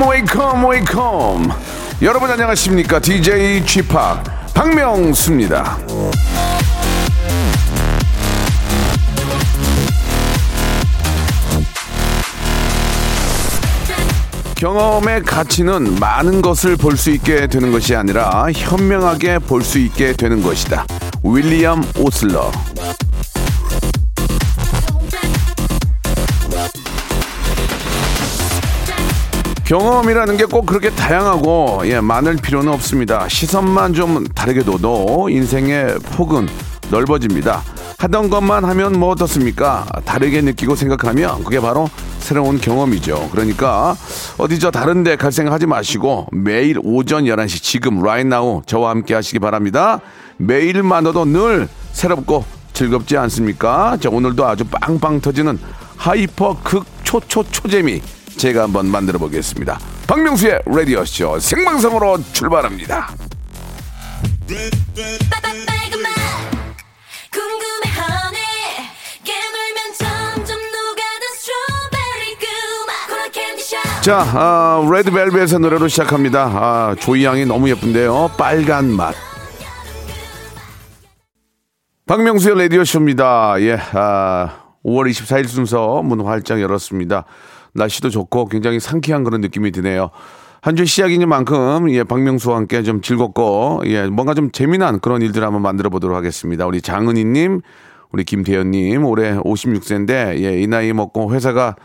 Welcome, welcome. 여러분 안녕하십니까? DJ p 박명수입니다. 경험의 가치는 많은 것을 볼 수 있게 되는 것이 아니라 현명하게 볼 수 있게 되는 것이다. 윌리엄 오슬러. 경험이라는 게 꼭 그렇게 다양하고 예, 많을 필요는 없습니다. 시선만 좀 다르게 둬도 인생의 폭은 넓어집니다. 하던 것만 하면 뭐 어떻습니까? 다르게 느끼고 생각하면 그게 바로 새로운 경험이죠. 그러니까 어디 저 다른 데 갈 생각 하지 마시고 매일 오전 11시 지금 right 저와 함께 하시기 바랍니다. 매일만어도 늘 새롭고 즐겁지 않습니까? 자, 오늘도 아주 빵빵 터지는 hyper 극 초초 초재미 제가 한번 만들어 보겠습니다. 박명수의 라디오쇼 생방송으로 출발합니다. 자, 아, 레드벨벳의 노래로 시작합니다. 아, 조이 양이 너무 예쁜데요. 빨간 맛. 박명수의 라디오쇼입니다. 예, 아, 5월 24일 순서 문 활짝 열었습니다. 날씨도 좋고 굉장히 상쾌한 그런 느낌이 드네요. 한 주 시작이니만큼 예, 박명수와 함께 좀 즐겁고 예, 뭔가 좀 재미난 그런 일들 한번 만들어 보도록 하겠습니다. 우리 장은희님, 우리 김태현님 올해 56세인데 예, 이 나이 먹고 회사가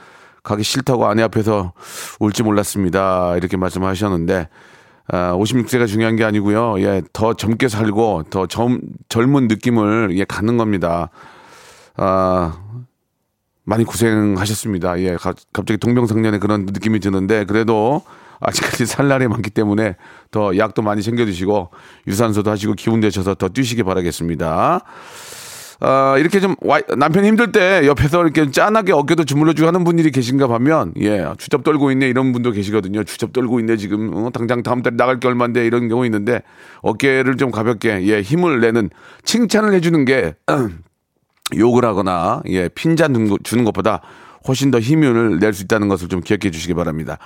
가기 싫다고 아내 앞에서 울지 몰랐습니다. 이렇게 말씀하셨는데 아, 56세가 중요한 게 아니고요. 예, 더 젊게 살고 더 젊, 젊은 느낌을 예, 갖는 겁니다. 아, 많이 고생하셨습니다. 예, 가- 갑자기 동병상련의 그런 느낌이 드는데 그래도 아직까지 살 날이 많기 때문에 더 약도 많이 챙겨 드시고 유산소도 하시고 기운 내셔서 더 뛰시기 바라겠습니다. 아, 이렇게 좀 와- 남편이 힘들 때 옆에서 이렇게 짠하게 어깨도 주물러주고 하는 분들이 계신가 하면 예 주접 떨고 있네 이런 분도 계시거든요 주접 떨고 있네 지금 어, 당장 다음 달에 나갈 게 얼마인데 이런 경우 있는데 어깨를 좀 가볍게 예 힘을 내는 칭찬을 해주는 게 욕을 하거나 예 핀잔 주는 것보다 훨씬 더 힘을 낼 수 있다는 것을 좀 기억해 주시기 바랍니다.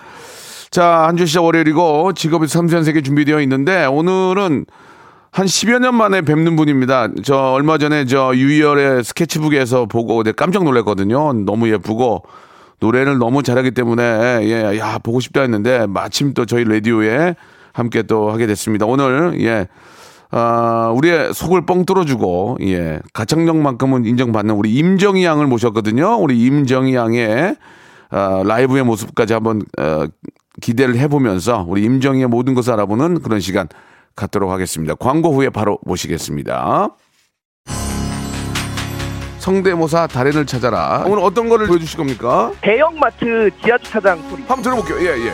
자, 한 주 시작 월요일이고 직업이 섬세한 세계 준비되어 있는데 오늘은 한 10여 년 만에 뵙는 분입니다. 저 얼마 전에 저 유희열의 스케치북에서 보고 깜짝 놀랐거든요. 너무 예쁘고 노래를 너무 잘하기 때문에 예, 야, 보고 싶다 했는데 마침 또 저희 라디오에 함께 또 하게 됐습니다. 오늘 예. 아, 우리의 속을 뻥 뚫어주고, 예, 가창력만큼은 인정받는 우리 임정희 양을 모셨거든요. 우리 임정희 양의, 아, 라이브의 모습까지 한번, 어, 기대를 해보면서 우리 임정희의 모든 것을 알아보는 그런 시간 갖도록 하겠습니다. 광고 후에 바로 모시겠습니다. 성대모사 달인을 찾아라. 오늘 어떤 거를 보여주실 겁니까? 대형마트 지하주차장 소리. 한번 들어볼게요. 예, 예.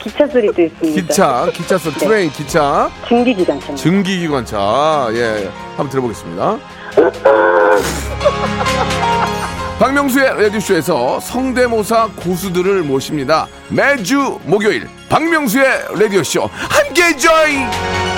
기차 소리도 있습니다. 기차, 기차 소 train, 기차, 중기기관차. 증기기관차. 예, 한번 들어보겠습니다. 박명수의 라디오쇼에서 성대모사 고수들을 모십니다. 매주 목요일 박명수의 라디오쇼 함께 join!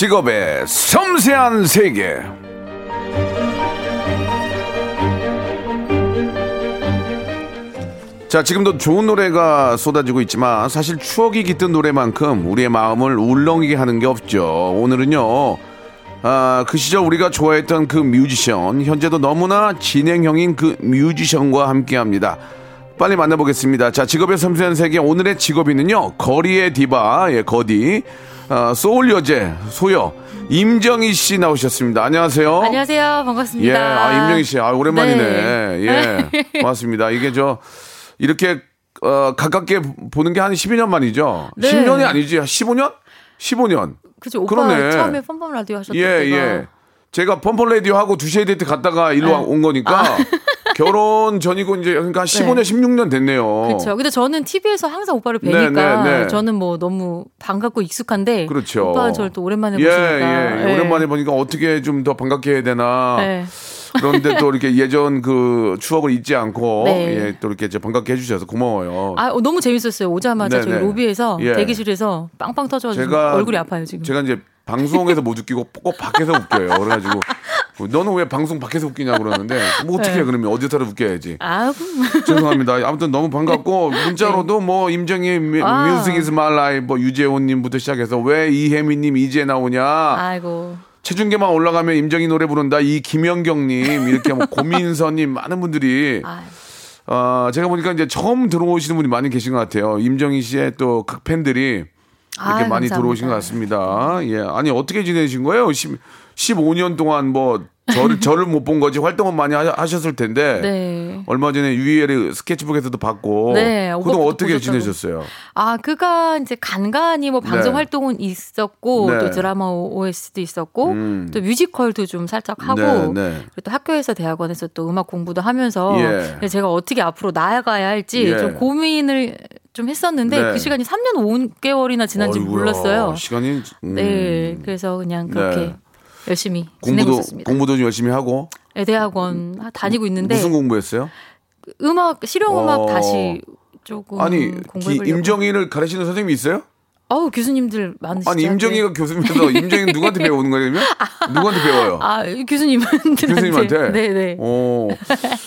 직업의 섬세한 세계. 자, 지금도 좋은 노래가 쏟아지고 있지만 사실 추억이 깃든 노래만큼 우리의 마음을 울렁이게 하는 게 없죠. 오늘은요. 아, 그 시절 우리가 좋아했던 그 뮤지션, 현재도 너무나 진행형인 그 뮤지션과 함께 합니다. 빨리 만나보겠습니다. 자, 직업의 섬세한 세계 오늘의 직업인은요. 거리의 디바, 예, 거디. 아, 소울 여제, 소여. 임정희 씨 나오셨습니다. 안녕하세요. 안녕하세요. 반갑습니다. 예, 아, 임정희 씨. 아, 오랜만이네. 네. 예. 고맙습니다. 이게 저, 이렇게, 어, 가깝게 보는 게 한 12년 만이죠? 네. 10년이 아니지. 15년? 15년. 그죠. 오빠 그러네. 처음에 펀펀 라디오 하셨던 예, 때가 예. 제가 펀펀 라디오 하고 두시에 데이트 갔다가 일로 네. 온 거니까 결혼 전이고 이제 그러니까 15년, 네. 16년 됐네요. 그렇죠. 근데 저는 TV에서 항상 오빠를 네, 뵈니까 네, 네. 저는 뭐 너무 반갑고 익숙한데 그렇죠. 오빠는 저를 또 오랜만에 예, 보시니까 예. 오랜만에 보니까 어떻게 좀 더 반갑게 해야 되나. 네. 그런데 또 이렇게 예전 그 추억을 잊지 않고 네. 예, 또 이렇게 저 반갑게 해주셔서 고마워요. 아 어, 너무 재밌었어요. 오자마자 네, 저희 네. 로비에서 예. 대기실에서 빵빵 터져가지고 얼굴이 아파요 지금. 제가 이제 방송에서 못 웃기고 꼭 밖에서 웃겨요. 그래가지고 너는 왜 방송 밖에서 웃기냐 고 그러는데 뭐 어떻게 해 네. 그러면 어디서라도 웃겨야지. 아우 죄송합니다. 아무튼 너무 반갑고 문자로도 뭐 임정희 뮤- 네. 아. Music is my life 뭐 유재훈님부터 시작해서 왜 이혜미님 이제 나오냐 아이고 체중계만 올라가면 임정희 노래 부른다 이 김영경님 이렇게 뭐 고민서님 많은 분들이 아 어, 제가 보니까 이제 처음 들어오시는 분이 많이 계신 것 같아요. 임정희 씨의 또 극팬들이 이렇게 아유, 많이 감사합니다. 들어오신 것 같습니다. 예. 아니, 어떻게 지내신 거예요? 10, 15년 동안 뭐, 저를, 저를 못 본 거지 활동은 많이 하, 하셨을 텐데. 네. 얼마 전에 유이엘의 스케치북에서도 봤고. 네, 그동안 어떻게 보셨다고. 지내셨어요? 아, 그가 이제 간간히 뭐 방송 네. 활동은 있었고 네. 또 드라마 OS도 있었고 음. 또 뮤지컬도 좀 살짝 하고 네, 네. 그리고 또 학교에서 대학원에서 또 음악 공부도 하면서 예. 제가 어떻게 앞으로 나아가야 할지 예. 좀 고민을 좀 했었는데 네. 그 시간이 3년 5개월이나 지난지 몰랐어요. 시간이. 음. 네, 그래서 그냥 그렇게 네. 열심히 공부도. 공부도 좀 열심히 하고. 네, 대학원 다니고 있는데 무슨 공부했어요? 음악 실용음악 어. 다시 조금 아니, 기-. 임정희를 가르치는 선생님이 있어요? 어우 교수님들 많으시죠. 아니, 임정희가 교수님에서 임정희는 누구한테 배우는 그러면? 누구한테 배워요? 아 교수님한테 교수님한테? 네네 오,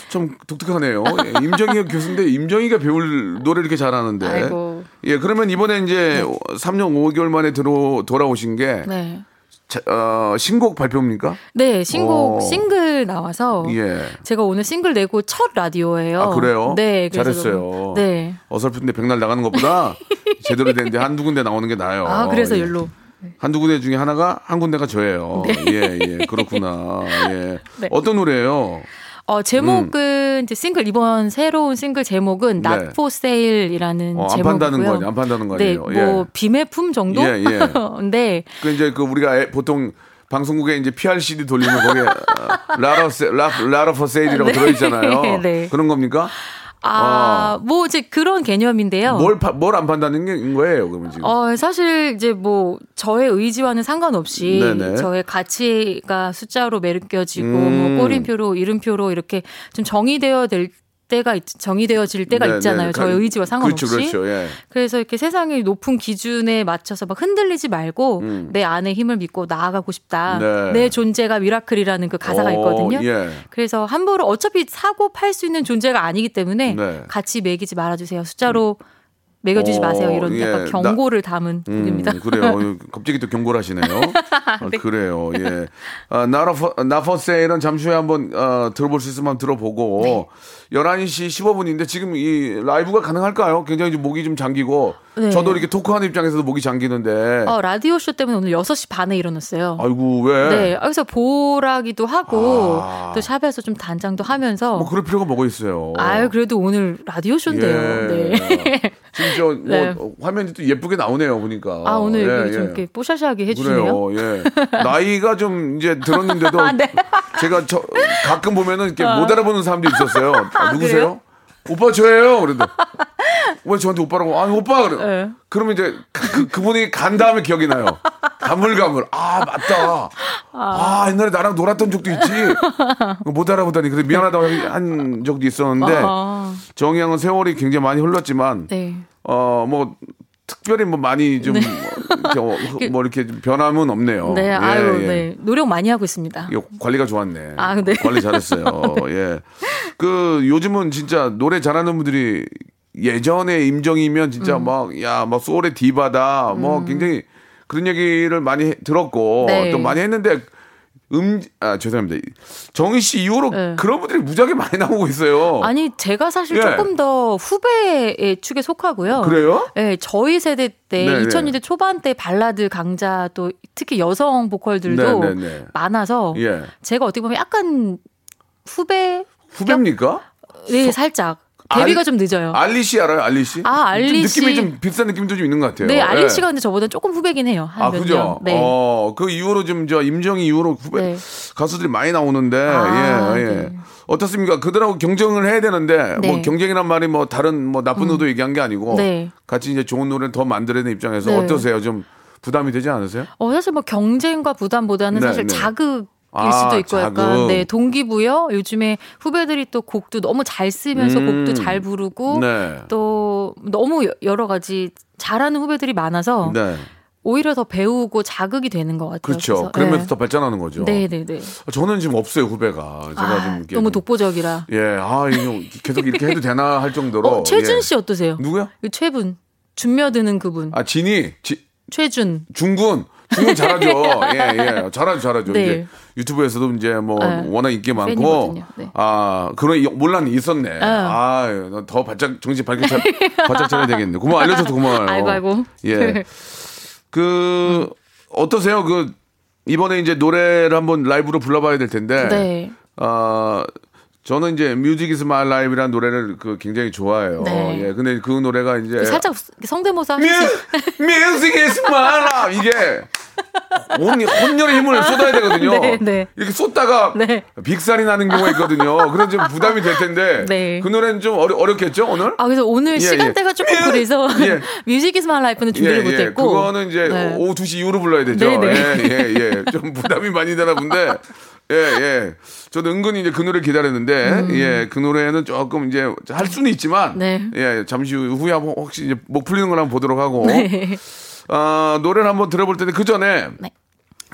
좀 독특하네요. 예, 임정희가 교수인데 임정희가 배울 노래 이렇게 잘하는데. 아이고. 예, 그러면 이번에 이제 3년 5개월 만에 들어 돌아오신 게 네. 자, 어, 신곡 발표입니까? 네 신곡 오. 싱글 나와서 예. 제가 오늘 싱글 내고 첫 라디오예요. 아, 그래요? 네 잘했어요. 네. 어설픈데 백날 나가는 것보다 제대로 되는데 한두 군데 나오는 게 나아요. 아 그래서 예. 열로 한두 군데 중에 하나가 한 군데가 저예요. 예, 예. 그렇구나. 예. 네. 어떤 노래예요? 어 제목은 이제 싱글 이번 새로운 싱글 제목은 음. 네. Not for Sale이라는 어, 안 제목이고요. 판다는 거 아니에요? 안 판다는 거 네, 아니에요? 뭐 예. 비매품 정도? 예, 예. 네. 그 이제 그 우리가 애- 보통 방송국에 이제 PR CD 돌리면 거기에 라라세 라라 포 세일이라고 네. 들어 있잖아요. 네. 그런 겁니까? 아, 뭐 이제 그런 개념인데요. 뭘 뭘 안 판다는 게 거예요, 그러면 지금? 어, 사실 이제 뭐 저의 의지와는 상관없이 네네. 저의 가치가 숫자로 매겨지고 음. 뭐 꼬림표로 이름표로 이렇게 좀 정의되어 될 때가 있, 정의되어질 때가 네, 있잖아요. 네. 저의 의지와 상관없이. 그렇죠, 그렇죠. 예. 그래서 이렇게 세상의 높은 기준에 맞춰서 막 흔들리지 말고 음. 내 안에 힘을 믿고 나아가고 싶다. 네. 내 존재가 miracle이라는 그 가사가 어, 있거든요. 예. 그래서 함부로 어차피 사고 팔 수 있는 존재가 아니기 때문에 네. 가치 매기지 말아주세요. 숫자로 매겨주지 어, 마세요. 이런 예. 약간 경고를 담은 음, 곡입니다. 그래요. 갑자기 또 경고를 하시네요. 아, 그래요. 예. 아, 나퍼세일은 잠시 후에 한번 어, 들어볼 수 있으면 들어보고 네. 11시 15분인데 지금 이 라이브가 가능할까요? 굉장히 좀 목이 좀 잠기고 네. 저도 이렇게 토크하는 입장에서도 목이 잠기는데 어, 라디오 쇼 때문에 오늘 6시 반에 일어났어요. 아이고 왜? 네. 그래서 보라기도 하고 아. 또 샵에서 좀 단장도 하면서 뭐 그럴 필요가 뭐가 있어요. 아유 그래도 오늘 라디오 쇼인데요. 예. 네. 지금 저뭐 네. 화면이 또 예쁘게 나오네요 보니까. 아 오늘 예, 여기 좀 예. 이렇게 뽀샤시하게 해주시네요. 그래요. 예. 나이가 좀 이제 들었는데도 아, 네. 제가 저 가끔 보면은 이렇게 못 알아보는 사람도 있었어요. 아, 누구세요? 그래요? 오빠 저예요. 그래도 왜 저한테 오빠라고? 아 오빠 그래. 네. 그러면 이제 그, 그, 그분이 간 다음에 기억이 나요. 가물가물. 아 맞다. 아, 옛날에 나랑 놀았던 적도 있지. 못 알아보다니. 그래 미안하다고 한 적도 있었는데 아, 정양은 세월이 굉장히 많이 흘렀지만 네. 어뭐 특별히 뭐 많이 좀 뭐, 이렇게 뭐 이렇게 좀 변함은 없네요. 네, 예, 아유, 예. 네. 노력 많이 하고 있습니다. 관리가 좋았네. 아, 네. 관리 잘했어요. 예. 그 요즘은 진짜 노래 잘하는 분들이 예전에 임정이면 진짜 음. 막 야 막 소울의 디바다 뭐 굉장히 그런 얘기를 많이 해- 들었고 네. 또 많이 했는데 음 아 죄송합니다. 정희 씨 이후로 네. 그런 분들이 무지하게 많이 나오고 있어요. 아니 제가 사실 예. 조금 더 후배의 축에 속하고요. 그래요? 네, 저희 세대 때 네, 네. 2000년대 초반 때 발라드 강자 또 특히 여성 보컬들도 네, 네, 네. 많아서 예. 제가 어떻게 보면 약간 후배 후배입니까? 네 살짝 데뷔가 알- 좀 늦어요. 알리 씨 알아요? 알리 씨? 아, 알리 좀 씨. 느낌이 좀 비슷한 느낌도 좀 있는 것 같아요. 네, 알리 예. 씨가 근데 저보다 조금 후배긴 해요. 아, 그죠? 년. 네. 어, 그 이후로 좀 저 임정희 이후로 후배 네. 가수들이 많이 나오는데, 아, 예, 예. 네. 어떻습니까? 그들하고 경쟁을 해야 되는데, 네. 음. 뭐 경쟁이란 말이 뭐 다른 뭐 나쁜 의도 얘기한 게 아니고, 네. 같이 이제 좋은 노래를 더 만들어내는 입장에서 네. 어떠세요? 좀 부담이 되지 않으세요? 어, 사실 뭐 경쟁과 부담보다는 네, 사실 네. 자극 일 아, 수도 있고 자극. 약간 네 동기부여 요즘에 후배들이 또 곡도 너무 잘 쓰면서 음. 곡도 잘 부르고 네. 또 너무 여- 여러 가지 잘하는 후배들이 많아서 네. 오히려 더 배우고 자극이 되는 것 같아요. 그렇죠. 그러면서 네. 더 발전하는 거죠. 네네네. 저는 지금 없어요, 후배가. 제가 아, 좀 너무 좀- 독보적이라. 예, 아, 이거 계속 이렇게 해도 되나 할 정도로. 어, 최준 예. 씨 어떠세요? 누구요? 그 최분 준며드는 그분 아, 진이. 지, 최준. 중군. 중군 잘하죠. 예, 예. 잘하죠, 잘하죠. 네. 이제 유튜브에서도 이제 뭐 네. 워낙 인기 많고. 네. 아, 그런 이- 논란이 있었네. 아, 더 바짝 정신 밝게 차, 바짝 차려야 되겠네. 고마워. 알려줘서 고마워요. 아이고 아이고. 예. 그, 어떠세요? 그, 이번에 이제 노래를 한번 라이브로 불러봐야 될 텐데. 네. 아, 저는 이제 Music is my life라는 노래를 그 굉장히 좋아해요. 네. 예. 근데 그 노래가 이제 살짝 성대모사 Music is my life 이게 온, 혼신의 힘을 쏟아야 되거든요. 네, 네. 이렇게 쏟다가 네. 삑사리 나는 경우가 있거든요. 그래서 좀 부담이 될 텐데 네. 그 노래는 좀 어려, 어렵겠죠 오늘? 아 그래서 오늘 예, 시간대가 예. 조금 그래서 예. Music is my life는 준비를 못했고 그거는 이제 네. 오후 2시 이후로 불러야 되죠. 네, 네. 예, 예, 예. 좀 부담이 많이 되나 본데. 예, 예. 저도 은근히 이제 그 노래를 기다렸는데, 예, 그 노래는 조금 이제 할 수는 있지만, 음. 네. 예, 잠시 후- 후에 한번 혹시 이제 목 풀리는 걸 한번 보도록 하고, 네. 아, 노래를 한번 들어볼 텐데, 그 전에 네.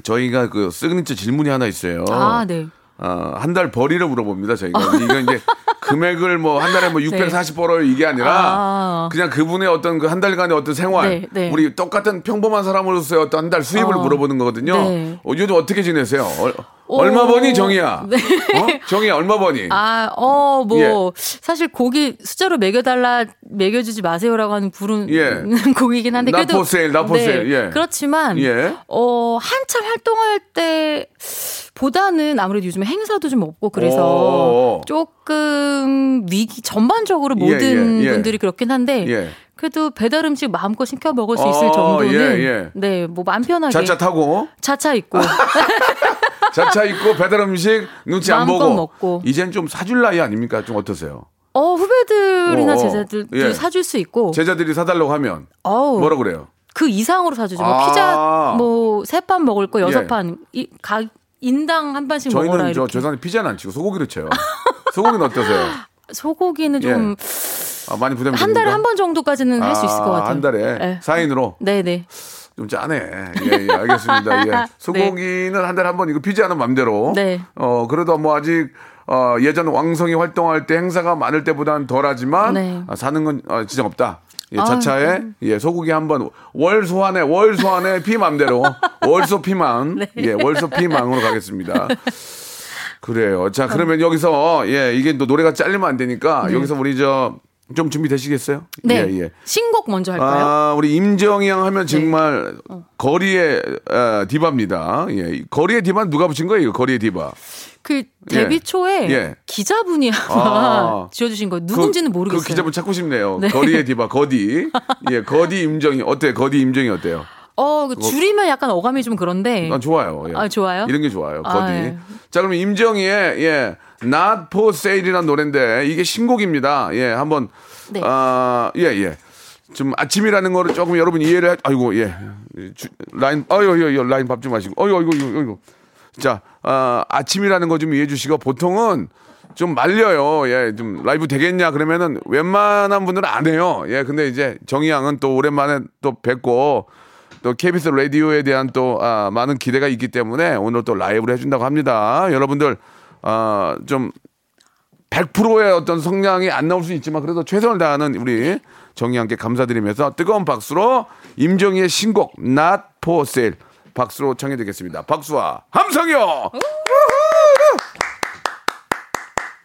저희가 그 시그니처 질문이 하나 있어요. 아 네. 어, 한 달 벌이를 물어봅니다, 저희가. 이건 이제 금액을 뭐 한 달에 뭐 640 벌어요 이게 아니라 네. 아. 그냥 그분의 어떤 그 한 달간의 어떤 생활, 네, 네. 우리 똑같은 평범한 사람으로서의 어떤 한 달 수입을 어. 물어보는 거거든요. 네. 어, 요즘 어떻게 지내세요? 얼, 오. 얼마 버니 정이야? 네. 어? 정이야 얼마 버니? 아, 어, 뭐, 예. 사실 곡이 숫자로 매겨달라, 매겨주지 마세요라고 하는 부른 예. 곡이긴 한데. 그래도. not for sale, 예. 그렇지만, 예. 어, 한참 활동할 때, 보다는 아무래도 요즘에 행사도 좀 없고 그래서 오. 조금 위기 전반적으로 예, 모든 예, 예. 분들이 그렇긴 한데 예. 그래도 배달 음식 마음껏 시켜 먹을 수 있을 어, 정도는 예, 예. 네뭐 마음 편하게 자차 타고 차차 있고 자차 있고 배달 음식 눈치 안 보고 먹고. 이젠 좀 사줄 나이 아닙니까? 좀 어떠세요? 어 후배들이나 어, 어. 제자들도 예. 사줄 수 있고 제자들이 사달라고 하면 어우, 뭐라 그래요? 그 이상으로 사주죠. 뭐 아. 피자 뭐 세 판 먹을 거 여섯 예. 판 이, 가, 인당 한 판씩 먹어라 저희는. 죄송한데 피자는 안 치고 소고기를 쳐요. 소고기는 어떠세요? 소고기는 좀 아, 많이 부담이 한 달에? 한 번 정도까지는 할수 있을 것 아, 같아요. 한 달에 네. 4인으로 네네. 좀 짜네. 예, 예, 알겠습니다. 예. 소고기는 한 달에 한 번 이거 피자는 맘대로. 네. 어, 그래도 뭐 아직 어, 예전 왕성이 활동할 때 행사가 많을 때보다는 덜하지만 네. 아, 사는 건 어, 지장 없다. 예, 아, 자차에 예, 소고기 한번 월 소환에 월 소환에 피 맘대로 월소 피망 네. 예, 월소 피망으로 가겠습니다. 그래요. 자, 그러면 여기서 예, 이게 또 노래가 잘리면 안 되니까 여기서 우리 저 좀 준비되시겠어요? 네. 예, 예. 신곡 먼저 할까요? 아, 우리 임정희 양 하면 정말 거리의 어, 디바입니다. 예. 이 거리의 디바는 누가 붙인 거예요? 이거 거리의 디바. 그 데뷔 예. 초에 예. 기자분이 아마 아. 지어주신 거예요. 누군지는 그, 모르겠어요. 그 기자분 찾고 싶네요. 네. 거리의 디바, 거디. 예, 거디 임정희. 어때요? 거디 임정희 어때요? 어, 그 줄이면 약간 어감이 좀 그런데. 난 좋아요. 예. 아, 좋아요? 이런 게 좋아요. 아, 거디. 예. 자, 그럼 임정희의 예, Not for Sale이라는 노래인데 이게 신곡입니다. 예, 한번 네. 아, 예, 예. 좀 아침이라는 거를 조금 여러분 이해를 해. 아이고, 예. 주, 라인 아유, 아유, 아유, 라인 밥 좀 마시고. 어유, 어이구, 어이구, 어이구. 자, 아, 아침이라는 거 좀 이해해 주시고 보통은 좀 말려요. 예, 좀 라이브 되겠냐 그러면은 웬만한 분들은 안 해요. 예, 근데 이제 정희 양은 또 오랜만에 또 뵙고 또 KBS 라디오에 대한 또 아, 많은 기대가 있기 때문에 오늘 또 라이브를 해준다고 합니다. 여러분들 아, 좀 100%의 어떤 성량이 안 나올 수 있지만 그래도 최선을 다하는 우리 정희양께 감사드리면서 뜨거운 박수로 임정희의 신곡 Not for Sale 박수로 청해 드리겠습니다. 박수와 함성요.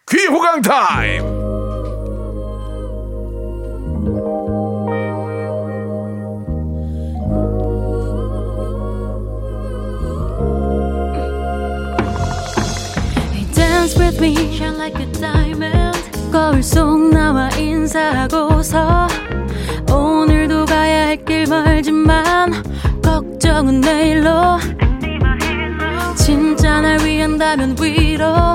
귀호강 타임. With me, shine like a diamond. 거울 속 나와 인사하고서 오늘도 가야 할 길 멀지만 걱정은 내일로. 진짜 날 위한다면 위로.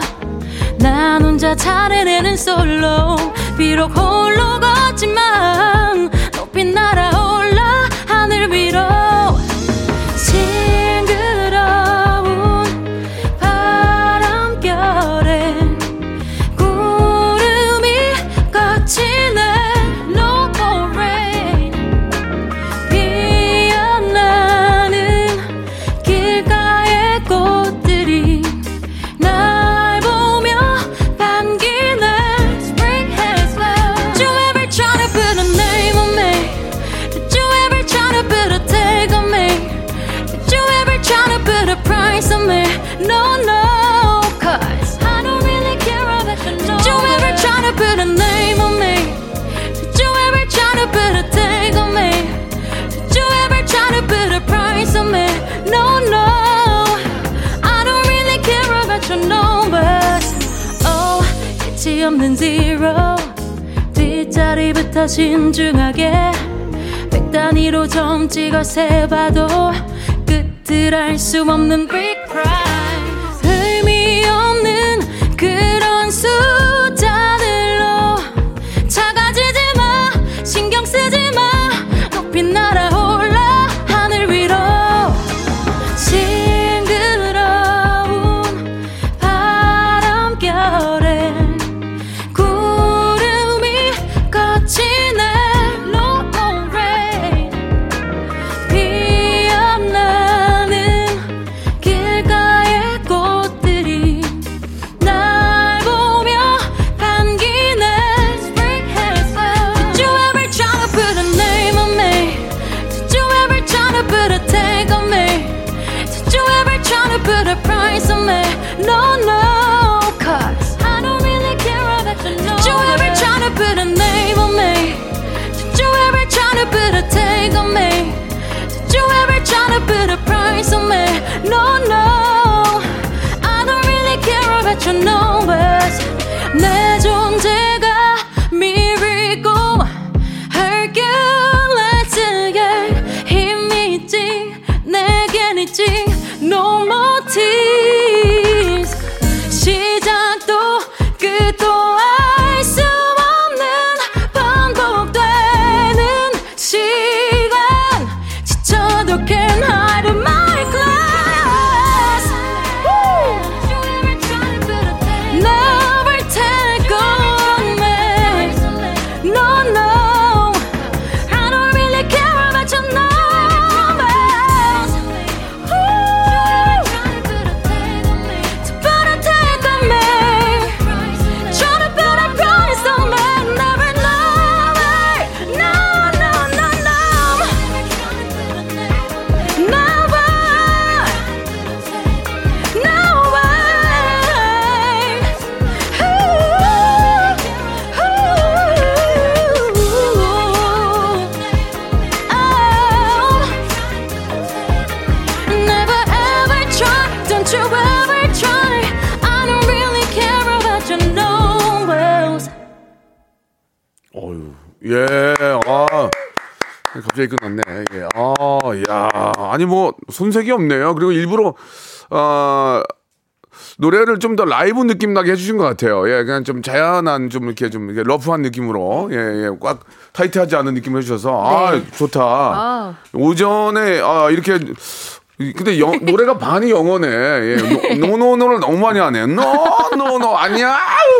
난 혼자 차례내는 솔로. 비록 홀로 걷지만 높이 날아올라 하늘 위로. 뒷자리부터 신중하게. 백 단위로 점 찍어 세봐도 끝을 알 수 없는 big prize 손색이 없네요. 그리고 일부러, 어, 노래를 좀 더 라이브 느낌 나게 해주신 것 같아요. 예, 그냥 좀 자연한, 좀 이렇게 좀 이렇게 러프한 느낌으로, 예, 예, 꽉 타이트하지 않은 느낌을 해주셔서, 아, 좋다. 아. 오전에, 아, 이렇게 근데 영- 노래가 반이 영어네. 예. no- no no no를 너무 많이 하네. 노노노 아니야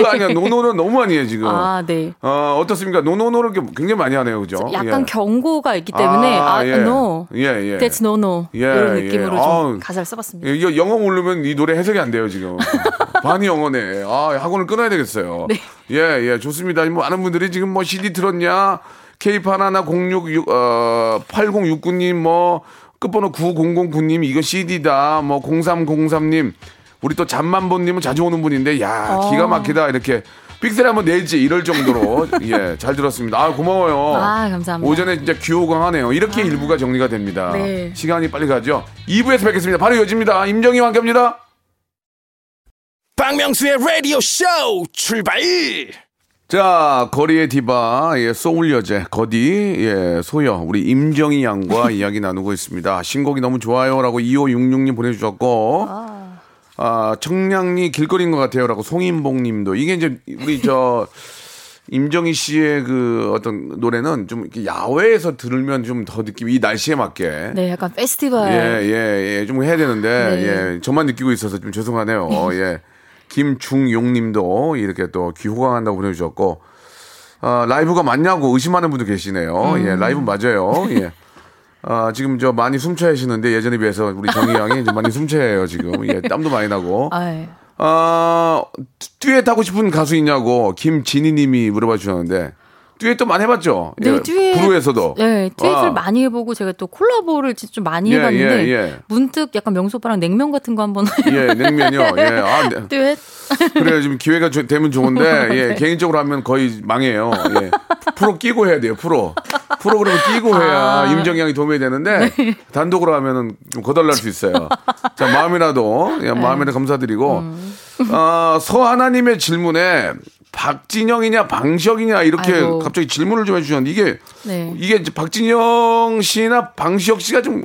아니야 노노노 너무 많이 해 지금. 아, 네. 어 어떻습니까? no no no를 굉장히 많이 하네요, 그죠? 약간 예. 경고가 있기 때문에 아, 예. no. 예, 예. That's no no. 예, 이런 예. 느낌으로 좀 아우. 가사를 써봤습니다. 예, 이거 영어 모르면 이 노래 해석이 안 돼요, 지금. 반이 영어네. 아, 학원을 끊어야 되겠어요. 네. 예, 예, 좋습니다. 뭐, 많은 분들이 지금 뭐 CD 들었냐, K81 066, 어, 8069님, 뭐, 끝번호 9009님, 이거 CD다, 뭐, 0303님, 우리 또 잠만보님은 자주 오는 분인데, 야, 어. 기가 막히다, 이렇게. 픽셀 한번 내지, 이럴 정도로. 예, 잘 들었습니다. 아, 고마워요. 아, 감사합니다. 오전에 진짜 귀호강하네요. 이렇게 일부가 정리가 됩니다. 네. 시간이 빨리 가죠. 2부에서 뵙겠습니다. 바로 이어집니다. 임정희와 함께합니다. 박명수의 라디오 쇼 출발 자, 거리의 디바, 예, 소울 여제, 거디, 예, 소여, 우리 임정희 양과 이야기 나누고 있습니다. 신곡이 너무 좋아요라고 2566님 보내주셨고, 아, 청량리 길거리인 것 같아요라고 송인봉 님도, 이게 이제 우리 저, 임정희 씨의 그 어떤 노래는 좀 이렇게 야외에서 들으면 좀 더 느낌이 이 날씨에 맞게. 네, 약간 페스티벌. 예, 예, 예. 좀 해야 되는데, 네. 예. 저만 느끼고 있어서 좀 죄송하네요. 예. 김중용 님도 이렇게 또 귀호강한다고 보내주셨고, 아, 라이브가 맞냐고 의심하는 분도 계시네요. 음. 예, 라이브 맞아요. 예. 아, 지금 저 많이 숨차 하시는데 예전에 비해서 우리 정희 양이 이제 많이 숨차해요, 지금. 예, 땀도 많이 나고. 아, 예. 아, 듀엣 하고 싶은 가수 있냐고 김진희 님이 물어봐 주셨는데, 듀엣도 많이 해봤죠? 네, 예, 듀엣. 부르에서도. 네, 듀엣을 아. 많이 해보고 제가 또 콜라보를 진짜 좀 많이 예, 해봤는데 예, 예. 문득 약간 명수 오빠랑 냉면 같은 거 한번 예, 냉면이요. 예. 아, 네. 듀엣. 그래요. 지금 기회가 주- 되면 좋은데, 예, 네. 개인적으로 하면 거의 망해요. 예. 프로 끼고 해야 돼요, 프로. 프로그램 끼고 해야 아. 임정희 양이 도움이 되는데, 네. 단독으로 하면은 좀 거덜날 수 있어요. 자, 마음이라도, 예, 네. 마음이라도 감사드리고, 음. 어, 서하나님의 질문에, 박진영이냐, 방시혁이냐, 이렇게 아이고. 갑자기 질문을 좀 해주셨는데, 이게, 네. 이게 이제 박진영 씨나 방시혁 씨가 좀,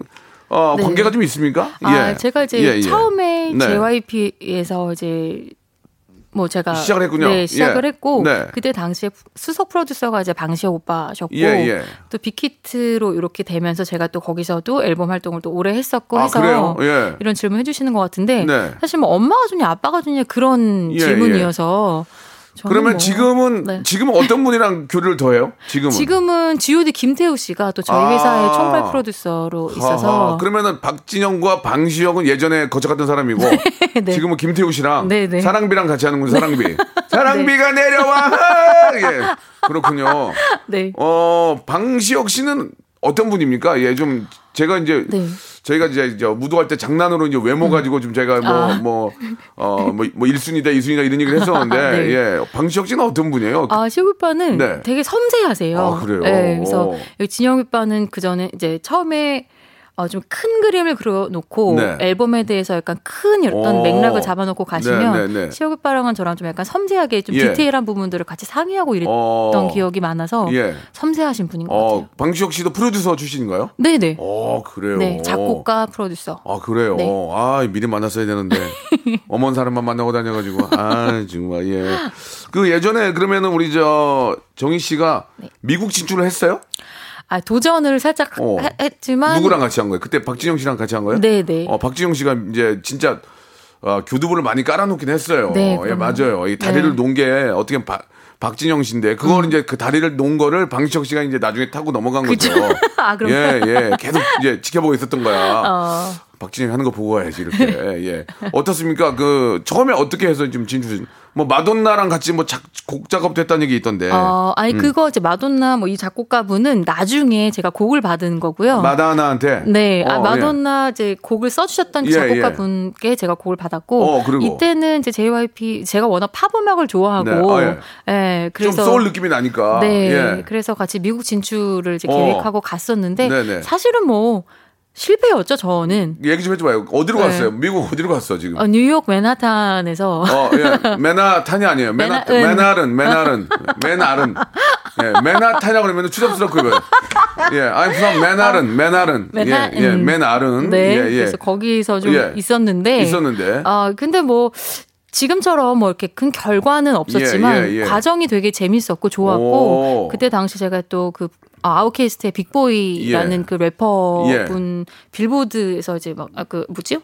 어, 네. 관계가 좀 있습니까? 아, 예. 제가 이제 예, 예. 처음에 네. JYP에서 이제 뭐 제가 시작을 했군요. 네, 시작을 예. 했고 네. 그때 당시에 수석 프로듀서가 이제 방시혁 오빠셨고 예, 예. 또 빅히트로 이렇게 되면서 제가 또 거기서도 앨범 활동을 또 오래 했었고 아, 해서? 예. 이런 질문 해주시는 것 같은데 네. 사실 뭐 엄마가 주냐 아빠가 주냐 그런 예, 질문이어서 저는 그러면 뭐- 지금은 네. 지금은 어떤 분이랑 교류를 더 해요? 지금은 지금은 G.O.D 김태우 씨가 또 저희 아. 회사의 총괄 프로듀서로 있어서 그러면은 박진영과 방시혁은 예전에 거쳐갔던 사람이고 네. 지금은 김태우 씨랑 네, 네. 사랑비랑 같이 하는군 사랑비 사랑비가 내려와 예 그렇군요 네. 어 방시혁 씨는 어떤 분입니까 예 좀 제가 이제 네. 저희가 이제 저 무도할 때 장난으로 이제 외모 가지고 좀 제가 아. 뭐 뭐 어 뭐 뭐 1순위다 2순위다 이런 얘기를 했었는데 네. 예 방시혁 씨는 어떤 분이에요? 아, 시우 오빠는 네. 되게 섬세하세요. 아, 그래요? 네, 그래서 오. 여기 진영 오빠는 그 전에 이제 처음에 어, 좀 큰 그림을 그려놓고 네. 앨범에 대해서 약간 큰 어떤 오. 맥락을 잡아놓고 가시면 네, 네, 네. 시혁 오빠랑은 저랑 좀 약간 섬세하게 좀 예. 디테일한 부분들을 같이 상의하고 이랬던 어. 기억이 많아서 예. 섬세하신 분인 것 어 같아요. 방시혁 씨도 프로듀서 출신인가요? 네네. 어 그래요. 네, 작곡가, 프로듀서. 아 그래요. 네. 아 미리 만났어야 되는데 어먼 사람만 만나고 다녀가지고 아 정말 예. 그 예전에 그러면은 우리 저 정희 씨가 네. 미국 진출을 했어요? 아, 도전을 살짝 어. 하- 했지만 누구랑 같이 한 거예요? 그때 박진영 씨랑 같이 한 거예요? 네 네. 어 박진영 씨가 이제 진짜 어, 교두부를 많이 깔아놓긴 했어요. 네, 예. 맞아요. 이 다리를 네. 놓은 게 어떻게 박- 박진영 씨인데 그걸 이제 그 다리를 놓은 거를 방시혁 씨가 이제 나중에 타고 넘어간 그죠. 거죠. 아, 그럼. 예, 예. 계속 이제 지켜보고 있었던 거야. 어. 박진영 하는 거 보고 와야지 이렇게. 예. 어떻습니까? 그 처음에 어떻게 해서 지금 진출? 뭐 마돈나랑 같이 뭐 곡 작업도 했다는 얘기 있던데. 어, 아니 음. 그거 이제 마돈나 뭐 이 작곡가분은 나중에 제가 곡을 받은 거고요. 마다나한테. 네, 아, 어, 마돈나 이제 곡을 써주셨던 예, 작곡가분께 제가 곡을 받았고, 어, 그리고? 이때는 이제 JYP 제가 워낙 팝 음악을 좋아하고, 네, 어, 예. 예, 좀 그래서 소울 느낌이 나니까. 네, 예. 그래서 같이 미국 진출을 이제 어. 계획하고 갔었는데 네네. 사실은 뭐 실패였죠 저는. 얘기 좀 해줘 봐요. 어디로 네. 갔어요? 미국 어디로 갔어 지금? 어, 뉴욕 맨하탄에서 어, 예. 메나탄이 아니에요. 음. 메나른, 메나른, 메나른. 예, 메나탄이라고 그러면 추잡스럽고 그래요. 예, I'm from 메나른, 메나른. 메나- 예, 예, 음. 메나른. 네, 예, 예. 그래서 거기서 좀 예. 있었는데, 있었는데. 아 근데 뭐 지금처럼 뭐 이렇게 큰 결과는 없었지만 예, 예, 예. 과정이 되게 재밌었고 오. 좋았고 그때 당시 제가 또 그 아, 아웃캐스트의 빅보이라는 예. 그 래퍼분 빌보드에서 이제 막 그 뭐지요?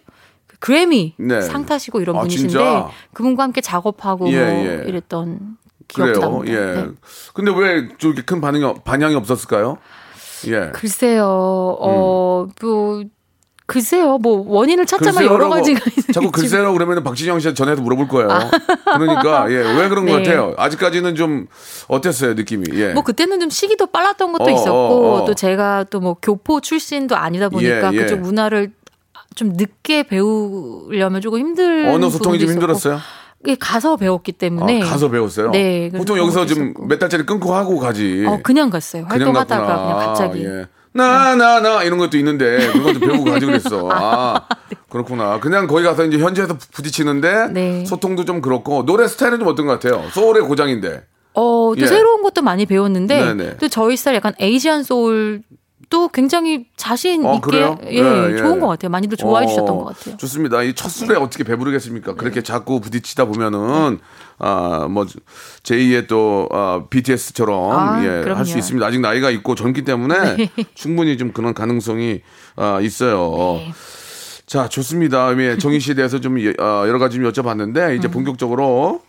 그 그래미 네. 상 타시고 이런 아, 분이신데 진짜? 그분과 함께 작업하고 예, 뭐 예. 이랬던 기억도 그래요. 납니다. 예. 네. 근데 왜 저렇게 큰 반응이 없- 반향이 없었을까요? 예. 글쎄요, 어, 뭐, 글쎄요, 뭐, 원인을 찾자면 음. 여러 가지가 있 자꾸 글쎄라고 그러면 박진영 씨한테 전화해서 물어볼 거예요. 그러니까 예, 왜 그런 것 네. 같아요. 아직까지는 좀 어땠어요 느낌이? 예. 뭐 그때는 좀 시기도 빨랐던 것도 어, 있었고 어, 어. 또 제가 또 뭐 교포 출신도 아니다 보니까 예, 예. 그쪽 문화를 좀 늦게 배우려면 조금 힘들 언어 소통이 좀 힘들었어요? 예, 가서 배웠기 때문에 아, 가서 배웠어요. 네, 보통 여기서 좀. 몇 달짜리 끊고 하고 가지. 어 그냥 갔어요. 활동하다가 갔구나. 그냥 갑자기. 예. 나, 나, 나, 이런 것도 있는데, 그런 것도 배우고 가지 그랬어. 아, 네. 그렇구나. 그냥 거기 가서 이제 현지에서 부딪히는데, 네. 소통도 좀 그렇고, 노래 스타일은 좀 어떤 것 같아요? 소울의 고장인데. 어, 또 예. 새로운 것도 많이 배웠는데 네네. 또 저희 스타일 약간 에이지안 소울 도 굉장히 자신 어, 있게? 예, 예, 예. 좋은 것 같아요. 많이들 좋아해 어, 주셨던 것 같아요. 좋습니다. 이 첫 술에 어떻게 배부르겠습니까? 그렇게 자꾸 부딪히다 보면은, 아, 뭐, 제2의 또, 아, BTS처럼, 아, 예, 할 수. 네. 있습니다. 아직 나이가 있고 젊기 때문에 충분히 좀 그런 가능성이, 아, 있어요. 네. 자, 좋습니다. 예, 정희 씨에 대해서 좀 예, 어, 여러 가지 좀 여쭤봤는데 이제 음. 본격적으로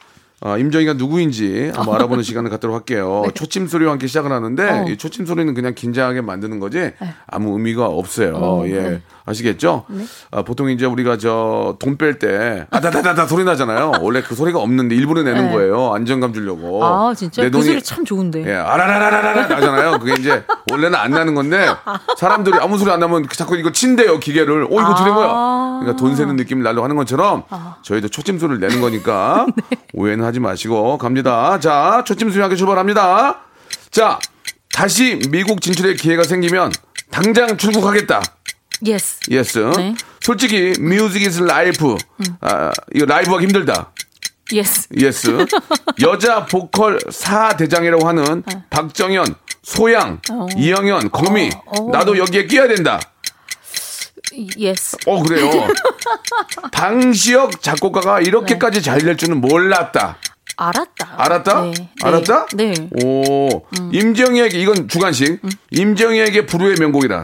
어, 임정희가 누구인지 한번 알아보는 시간을 갖도록 할게요. 초침 소리와 함께 시작을 하는데 네. 어. 이 초침 소리는 그냥 긴장하게 만드는 거지 아무 의미가 없어요. 어, 예. 네. 아시겠죠? 아, 보통 이제 우리가 저 돈 뺄 때 아다다다다 소리 나잖아요. 원래 그 소리가 없는데 일부러 내는 네. 거예요. 안정감 주려고. 아, 진짜? 내그 돈이- 소리 참 좋은데. 예, 아라라라라라 나잖아요. 그게 이제 원래는 안 나는 건데 사람들이 아무 소리 안 나면 자꾸 이거 친대요 기계를. 어 이거 거야. 아. 그러니까 돈 세는 느낌을 날려고 하는 것처럼 저희도 초침 소리를 내는 거니까 네. 오해는 하지 마시고 갑니다. 자, 초침 소리 함께 출발합니다. 자, 다시 미국 진출의 기회가 생기면 당장 출국하겠다. Yes. Yes. 네. 솔직히 Music is life. 아, 이거 라이브가 힘들다. Yes. Yes. 여자 보컬 사대장이라고 하는 박정현, 소향, 이영현, 거미. 어. 나도 여기에 끼어야 된다. Yes. 어, 그래요. 방시혁 작곡가가 이렇게까지 잘될 줄은 몰랐다. 알았다. 알았다? 네. 네. 알았다? 네. 음. 오. 임정희에게, 이건 주관식. 임정희에게 불후의 명곡이란.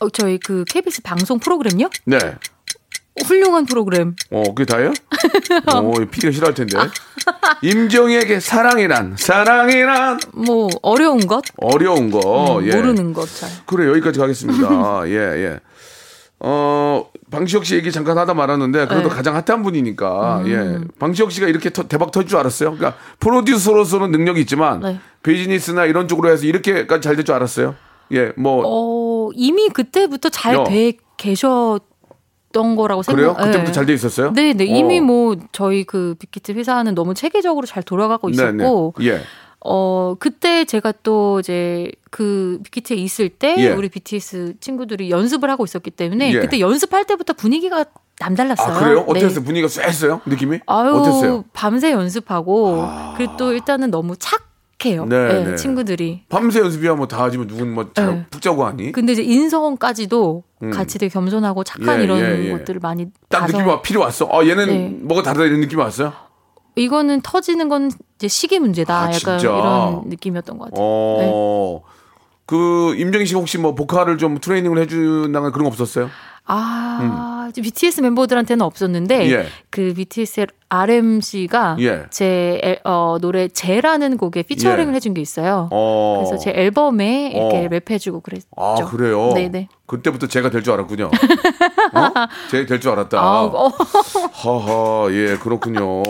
어, 저희 그 KBS 방송 프로그램요? 네. 훌륭한 프로그램. 어, 그게 다예요? 오, 피디가 싫어할 텐데. 임정희에게 사랑이란, 사랑이란 뭐 어려운 것, 어려운 거. 음, 예. 모르는 것 잘. 그래 여기까지 가겠습니다. 예 예. 어 방시혁 씨 얘기 잠깐 하다 말았는데 그래도 네. 가장 핫한 분이니까 음. 예 방시혁 씨가 이렇게 터- 대박 터질 줄 알았어요. 그러니까 프로듀서로서는 능력이 있지만 네. 비즈니스나 이런 쪽으로 해서 이렇게까지 잘 될 줄 알았어요. 예 뭐 어 이미 그때부터 잘 야. 돼 계셨던 거라고 그래요? 생각. 그때부터 잘돼 있었어요? 네, 네 이미 어. 뭐 저희 그 빅히트 회사는 너무 체계적으로 잘 돌아가고 있었고, 네, 네. 예. 어 그때 제가 또 이제 그 빅히트에 있을 때 예. 우리 BTS 친구들이 연습을 하고 있었기 때문에 예. 그때 연습할 때부터 분위기가 남달랐어요. 아 그래요? 네. 어땠어요? 분위기가 쎄했어요? 느낌이? 아유, 어땠어요? 밤새 연습하고 그리고 또 일단은 너무 착 해요. 네, 네, 네. 친구들이. 밤새 연습이야 뭐 다 하지만 누군 네. 뭐푹 자고 하니? 근데 이제 인성까지도 같이 되게 겸손하고 착한 음. 예, 이런 예, 예. 것들을 많이 딱 봐서 느낌이 와 필요 왔어. 아 얘는 네. 뭐가 다르다 이런 느낌이 왔어요? 이거는 터지는 건 이제 시기 문제다. 아, 약간 진짜? 이런 느낌이었던 것 같아요. 네. 어. 그 임정희 씨가 혹시 뭐 보컬을 좀 트레이닝을 해준다는 그런 거 없었어요? 아, 이제 BTS 멤버들한테는 없었는데 음. 예. 그 BTS의 RM 씨가 예. 제 앨- 어, 노래 제라는 곡에 피처링을 예. 해준 게 있어요. 어. 그래서 제 앨범에 이렇게 어. 랩해주고 그랬죠. 아 그래요? 네네. 그때부터 제가 될 줄 알았군요. 어? 제가 될줄 알았다. 아, 어, 허허 예 그렇군요.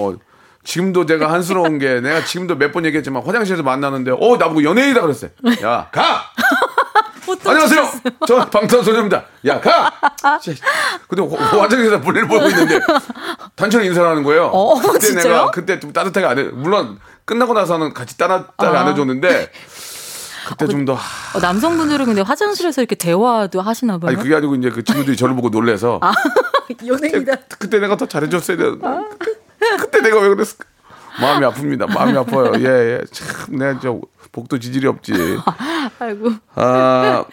지금도 제가 한스러운 게 내가 지금도 몇 번 얘기했지만 화장실에서 만나는데 어 나보고 연예인이다 그랬어요. 야 가. 안녕하세요. 저 방탄소년입니다. 야 가. 씨, 근데 화- 화장실에서 볼일 보고 있는데 단체로 인사를 하는 거예요. 어, 그때 진짜요? 내가 그때 좀 따뜻하게 안 해. 물론 끝나고 나서는 같이 따뜻하게 안 아. 해줬는데 그때 좀 더. 어, 남성분들은 근데 화장실에서 이렇게 대화도 하시나 봐요. 아니 그게 아니고 이제 그 친구들이 저를 보고 놀래서 연예인이다. 그때 내가 더 잘해줬어야 되는데 그때 내가 왜 그랬을까 마음이 아픕니다 마음이 아파요 예 예 참 내가 저 복도 지질이 없지 아이고. 아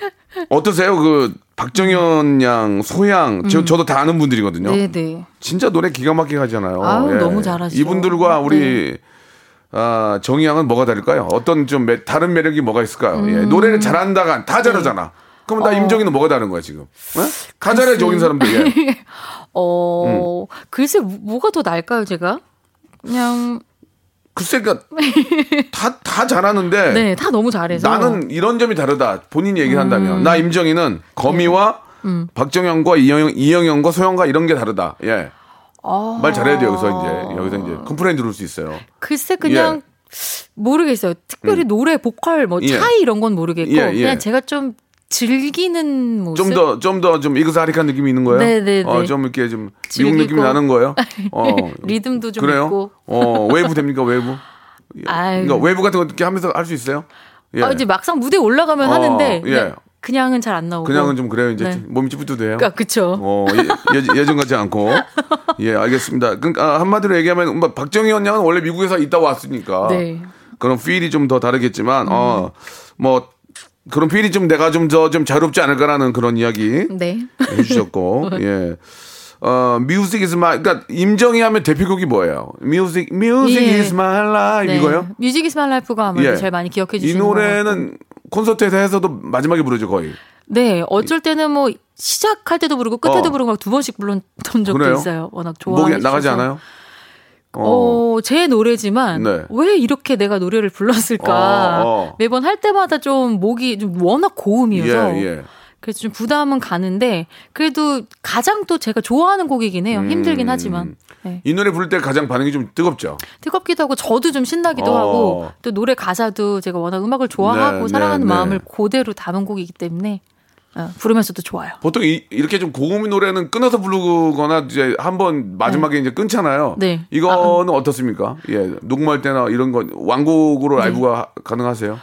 어떠세요 그 박정현 양 소양 저, 저도 다 아는 분들이거든요 네네. 진짜 노래 기가 막히게 하잖아요 예. 아유, 너무 잘하시죠. 이분들과 우리 아, 정희양은 뭐가 다를까요? 어떤 좀 매- 다른 매력이 뭐가 있을까요? 예, 노래를 잘한다가 다 잘하잖아. 그럼 나 임정희는 뭐가 다른 거야 지금? 어? 다 잘해 저긴 사람들. 예. 어, 글쎄, 뭐- 뭐가 더 나을까요, 제가? 그냥, 글쎄, 그러니까 다, 다 잘하는데 네, 다 너무 잘해서. 나는 이런 점이 다르다. 본인이 얘기한다면 나 임정희는 거미와 박정현과 이영, 이영현과 소영과 이런 게 다르다. 예. 아. 말 잘해야 돼요 여기서 이제 여기서 이제 complain 들을 수 있어요. 글쎄, 그냥, 모르겠어요. 특별히 노래, 보컬, 뭐, 예. 차이 이런 건 모르겠고. 예, 예. 그냥 제가 좀 즐기는 모습. 좀 더 좀 더 좀 이그사릭한 느낌이 있는 거예요. 네네네. 어, 좀 이렇게 좀 미국. 느낌이 나는 거예요. 어. 리듬도 좀 그래요? 있고. 어 웨이브 됩니까 웨이브? 아유. 그러니까 웨이브 같은 거 이렇게 하면서 할 수 있어요? 예. 아, 이제 막상 무대 올라가면 어, 하는데, 예. 그냥, 그냥은 잘 안 나오고. 그냥은 좀 그래요. 이제 네. 몸이 찌뿌드해요. 아, 그쵸. 어, 예, 예, 전 같지 않고. 예, 알겠습니다. 그러니까 한마디로 얘기하면 뭐 박정희 양은 원래 미국에서 있다 왔으니까 네. 그런 feel이 좀 더 다르겠지만 어, 뭐 그런 feel이 좀 내가 좀 더 좀 자유롭지 않을까라는 그런 이야기 네. 해주셨고 예. 어, music is my, 그러니까 임정희 하면 대표곡이 뭐예요? music, music 예. is my life 네. 이거요? Music is my life가 아무래도 예. 제일 많이 기억해 이 주시는 것 같고. 노래는 콘서트에서 해서도 마지막에 부르죠 거의. 네, 어쩔 때는 뭐 시작할 때도 부르고 끝에도 어. 부르고 두 번씩 불렀던 적도 그래요? 있어요. 워낙 목이 좋아해 나가지. 않아요? 어, 제 노래지만 네. 왜 이렇게 내가 노래를 불렀을까? 어, 어. 매번 할 때마다 좀 목이 좀 워낙 고음이어서 예, 예. 그래서 좀 부담은 가는데 그래도 가장 또 제가 좋아하는 곡이긴 해요. 힘들긴 음. 하지만 네. 이 노래 부를 때 가장 반응이 좀 뜨겁죠. 뜨겁기도 하고 저도 좀 신나기도 어. 하고 또 노래 가사도 제가 워낙 음악을 좋아하고 네, 사랑하는 네, 마음을 네. 그대로 담은 곡이기 때문에 어, 부르면서도 좋아요. 보통 이, 렇게 좀 고음 노래는 끊어서 부르거나 이제 한번 마지막에 이제 끊잖아요. 네. 이거는 어떻습니까? 예, 녹음할 때나 이런 거 완곡으로 라이브가 하- 가능하세요?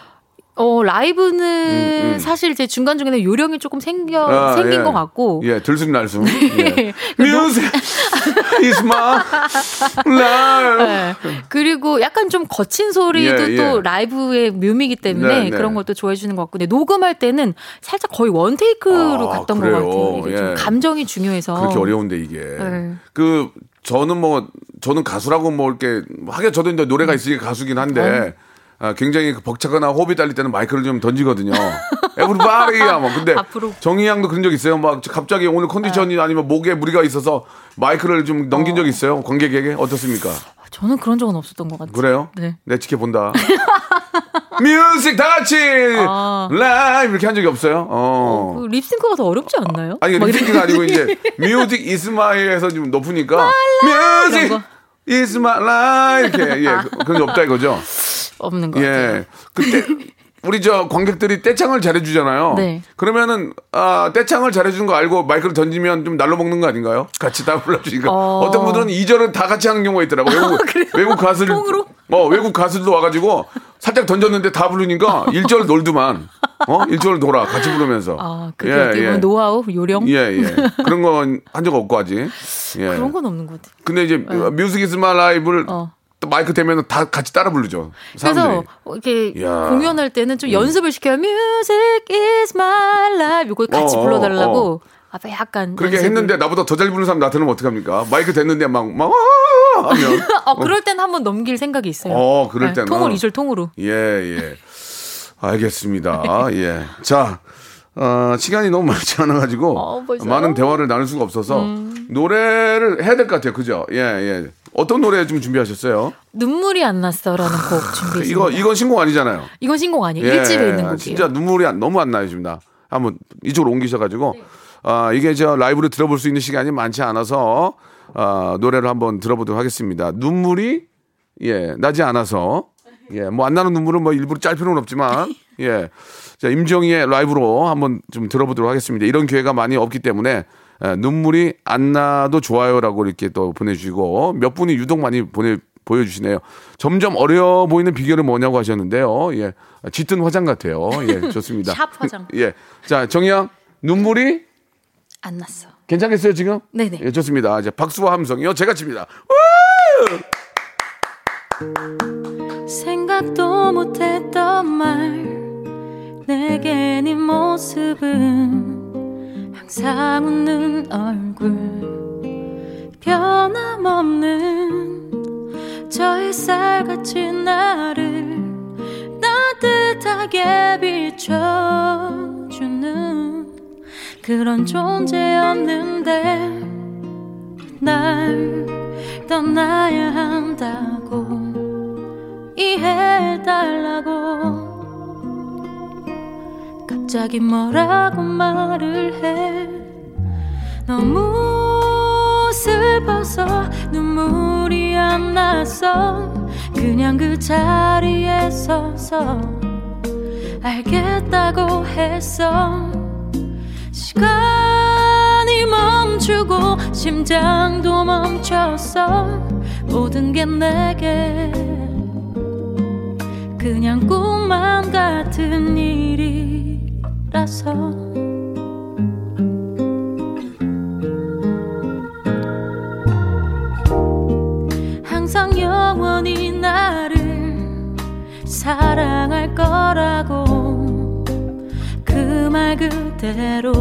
어, 라이브는 음, 음. 사실 제 중간 중간에 요령이 조금 생겨, 아, 생긴 예. 것 같고. 예, 들숨날숨. 예. Music is my life. 네. 그리고 약간 좀 거친 소리도 예, 또 예. 라이브의 묘미이기 때문에 네, 네. 그런 것도 좋아해 주는 것 같고. 근데 녹음할 때는 살짝 거의 원 테이크로 아, 갔던 그래요? 것 같아요. 이게 예. 좀 감정이 중요해서. 그렇게 어려운데 이게. 네. 그 저는 뭐 저는 가수라고 뭐 이렇게 하긴 저도 이제 노래가 있으니까 가수긴 한데 아, 굉장히 그 벅차거나 호흡이 딸릴 때는 마이크를 좀 던지거든요. 에브리바디야 뭐 근데 앞으로. 정희 양도 그런 적 있어요. 막 갑자기 오늘 컨디션이 아니면 목에 무리가 있어서 마이크를 좀 넘긴 적 있어요. 관객에게 어떻습니까? 저는 그런 적은 없었던 것 같아요. 그래요? 네. 내 지켜본다. Music 다 같이 아. 라이브 이렇게 한 적이 없어요. 어. 그 립싱크가 더 어렵지 않나요? 아니 막 립싱크가. 아니고 이제 Music is my life에서 좀 높으니까 music 이런 거. is my life 이렇게 예 그- 그런 게 없다 이거죠. 없는 것 같아요. 예 그때 우리 저 관객들이 떼창을 잘해주잖아요. 네. 그러면은 아 떼창을 잘해주는 거 알고 마이크를 던지면 좀 날로 먹는 거 아닌가요? 같이 다 불러주니까 어. 어... 떤 분들은 2절을 다 같이 하는 경우가 있더라고. 외국 외국 가수 통으로? 어 외국 가수도 와가지고 살짝 던졌는데 다 부르니까 1절 놀더만 어 1절 돌아 같이 부르면서 아, 그게 어떻게 보면 노하우, 요령? 예, 예. 그런 건 한 적 없고 아직. 예. 그런 건 없는 것 같아요. 근데 이제 Music is my life를 어. 또 마이크 대면 다 같이 따라 부르죠. 그래서 사람들이. 이렇게. 음. 공연할 때는 좀 연습을 시켜요. Music is my life. 이거 같이 어, 어, 불러달라고. 앞에 약간. 그렇게 연습을. 했는데 나보다 더 잘 부르는 사람 나타나면 어떡합니까? 마이크 됐는데 막, 막, 하면. 어, 그럴 땐 한번 넘길 생각이 있어요. 어, 그럴 때는. 통으로, 이절 통으로. 예, 예. 알겠습니다. 예. 자, 어, 시간이 너무 많지 않아가지고 어? 많은 대화를 나눌 수가 없어서 노래를 해야 될 것 같아요. 그죠? 예, 예. 어떤 노래 좀 준비하셨어요? 눈물이 안 났어라는 곡 준비했습니다. 이거, 이건 신곡 아니잖아요. 이건 신곡 아니에요. 예, 일집에 있는 곡이에요. 진짜 눈물이 안- 너무 안 나요, 지금 나. 한번 이쪽으로 옮기셔가지고, 아, 이게 저 라이브로 들어볼 수 있는 시간이 많지 않아서, 아, 노래를 한번 들어보도록 하겠습니다. 눈물이, 예, 나지 않아서, 예, 뭐 안 나는 눈물은 뭐 일부러 짤 필요는 없지만, 예. 자, 임정희의 라이브로 한번 좀 들어보도록 하겠습니다. 이런 기회가 많이 없기 때문에, 예, 눈물이 안 나도 좋아요라고 이렇게 또 보내주시고, 몇 분이 유독 많이 보내, 보여주시네요. 점점 어려 보이는 비결은 뭐냐고 하셨는데요. 예. 짙은 화장 같아요. 예, 좋습니다. 샵 화장. 예. 자, 정희양, 눈물이 안 났어. 괜찮겠어요, 지금? 네네. 예, 좋습니다. 이제 박수와 함성이요. 제가 칩니다. 생각도 못했던 말. 내게 네 모습은 항상 웃는 얼굴. 변함없는 저 햇살같이 나를 따뜻하게 비춰주는 그런 존재였는데 날 떠나야 한다고 이해해달라고. 갑자기 뭐라고 말을 해. 너무 슬퍼서 눈물이 안 났어 그냥 그 자리에 서서 알겠다고 했어. 시간이 멈추고 심장도 멈췄어. 모든 게 내게 그냥 꿈만 같은 일이라서. 항상 영원히 나를 사랑할 거라고. 그 말 그대로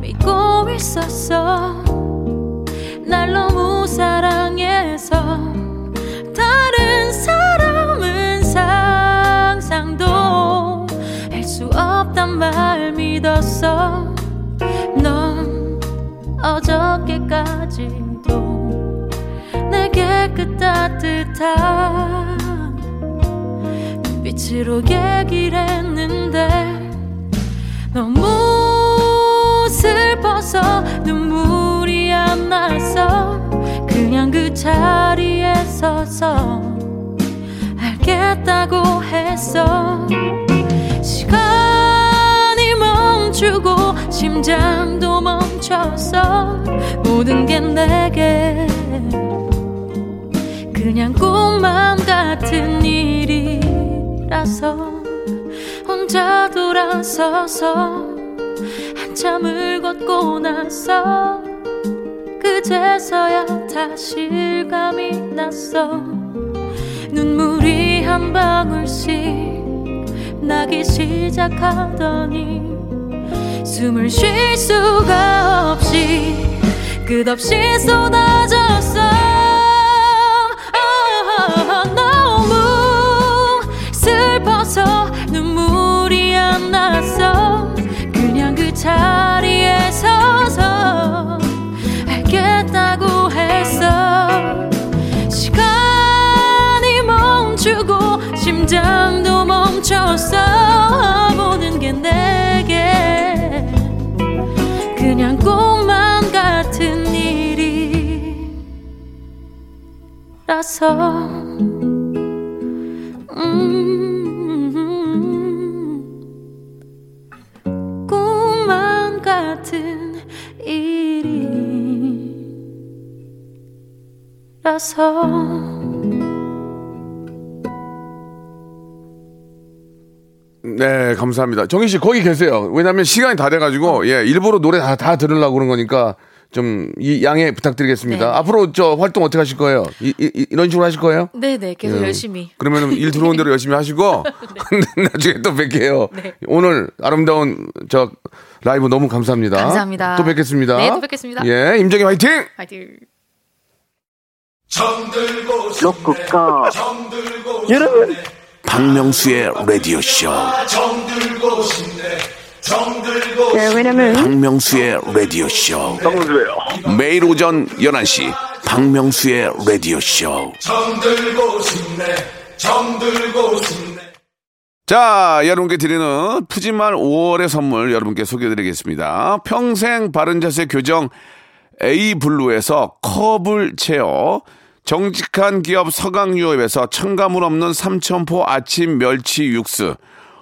믿고 있었어. 날 너무 사랑해서 말 믿었어. 넌 어저께까지도 내게 그 따뜻한 눈빛으로 얘기를 했는데 너무 슬퍼서 눈물이 안 났어 그냥 그 자리에 서서 알겠다고 했어 멈추고 심장도 멈췄어 모든 게 내게. 그냥 꿈만 같은 일이라서 혼자 돌아서서 한참을 걷고 나서 그제서야 다 실감이 났어. 눈물이 한 방울씩 나기 시작하더니 숨을 쉴 수가 없이 끝없이 쏟아졌어 아, 너무 슬퍼서 눈물이 안 났어 그냥 그 자리에 서서 알겠다고 했어. 시간이 멈추고 심장도 멈췄어. 모든 게내 라서 음, 일이라서 네, 감사합니다. 정희 씨 거기 계세요. 왜냐면 시간이 다 돼가지고 예 일부러 노래 다, 다 들으려고 그런 거니까 좀 이 양해 부탁드리겠습니다. 네. 앞으로 저 활동 어떻게 하실 거예요? 이, 이, 이 런 식으로 하실 거예요? 네네 계속 예. 열심히. 그러면 일 들어온 대로 열심히 하시고 나중에 또 뵐게요. 네. 오늘 아름다운 저 라이브 너무 감사합니다. 감사합니다. 또 뵙겠습니다. 네, 또 뵙겠습니다. 예, 임정희 화이팅! 화이팅. 로쿠꺼 여러분 박명수의 라디오 쇼. 네, 왜냐면 박명수의 라디오 쇼. 박명수예요 매일 오전 11시 박명수의 라디오 쇼. 자, 여러분께 드리는 푸짐한 5월의 선물 여러분께 소개해 드리겠습니다. 평생 바른 자세 교정 A 블루에서 컵을 채워 정직한 기업 서강유업에서 첨가물 없는 삼천포 아침 멸치 육수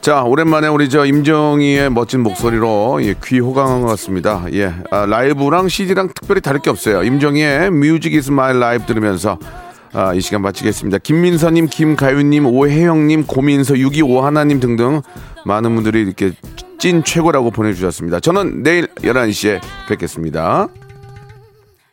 자, 오랜만에 우리 저 임정희의 멋진 목소리로 예, 귀 호강한 것 같습니다. 예, 아, 라이브랑 CD랑 특별히 다를 게 없어요. 임정희의 Music is my life 들으면서 아, 이 시간 마치겠습니다. 김민서님, 김가윤님, 오혜영님, 고민서, 6251님 등등 많은 분들이 이렇게 찐 최고라고 보내주셨습니다. 저는 내일 11시에 뵙겠습니다.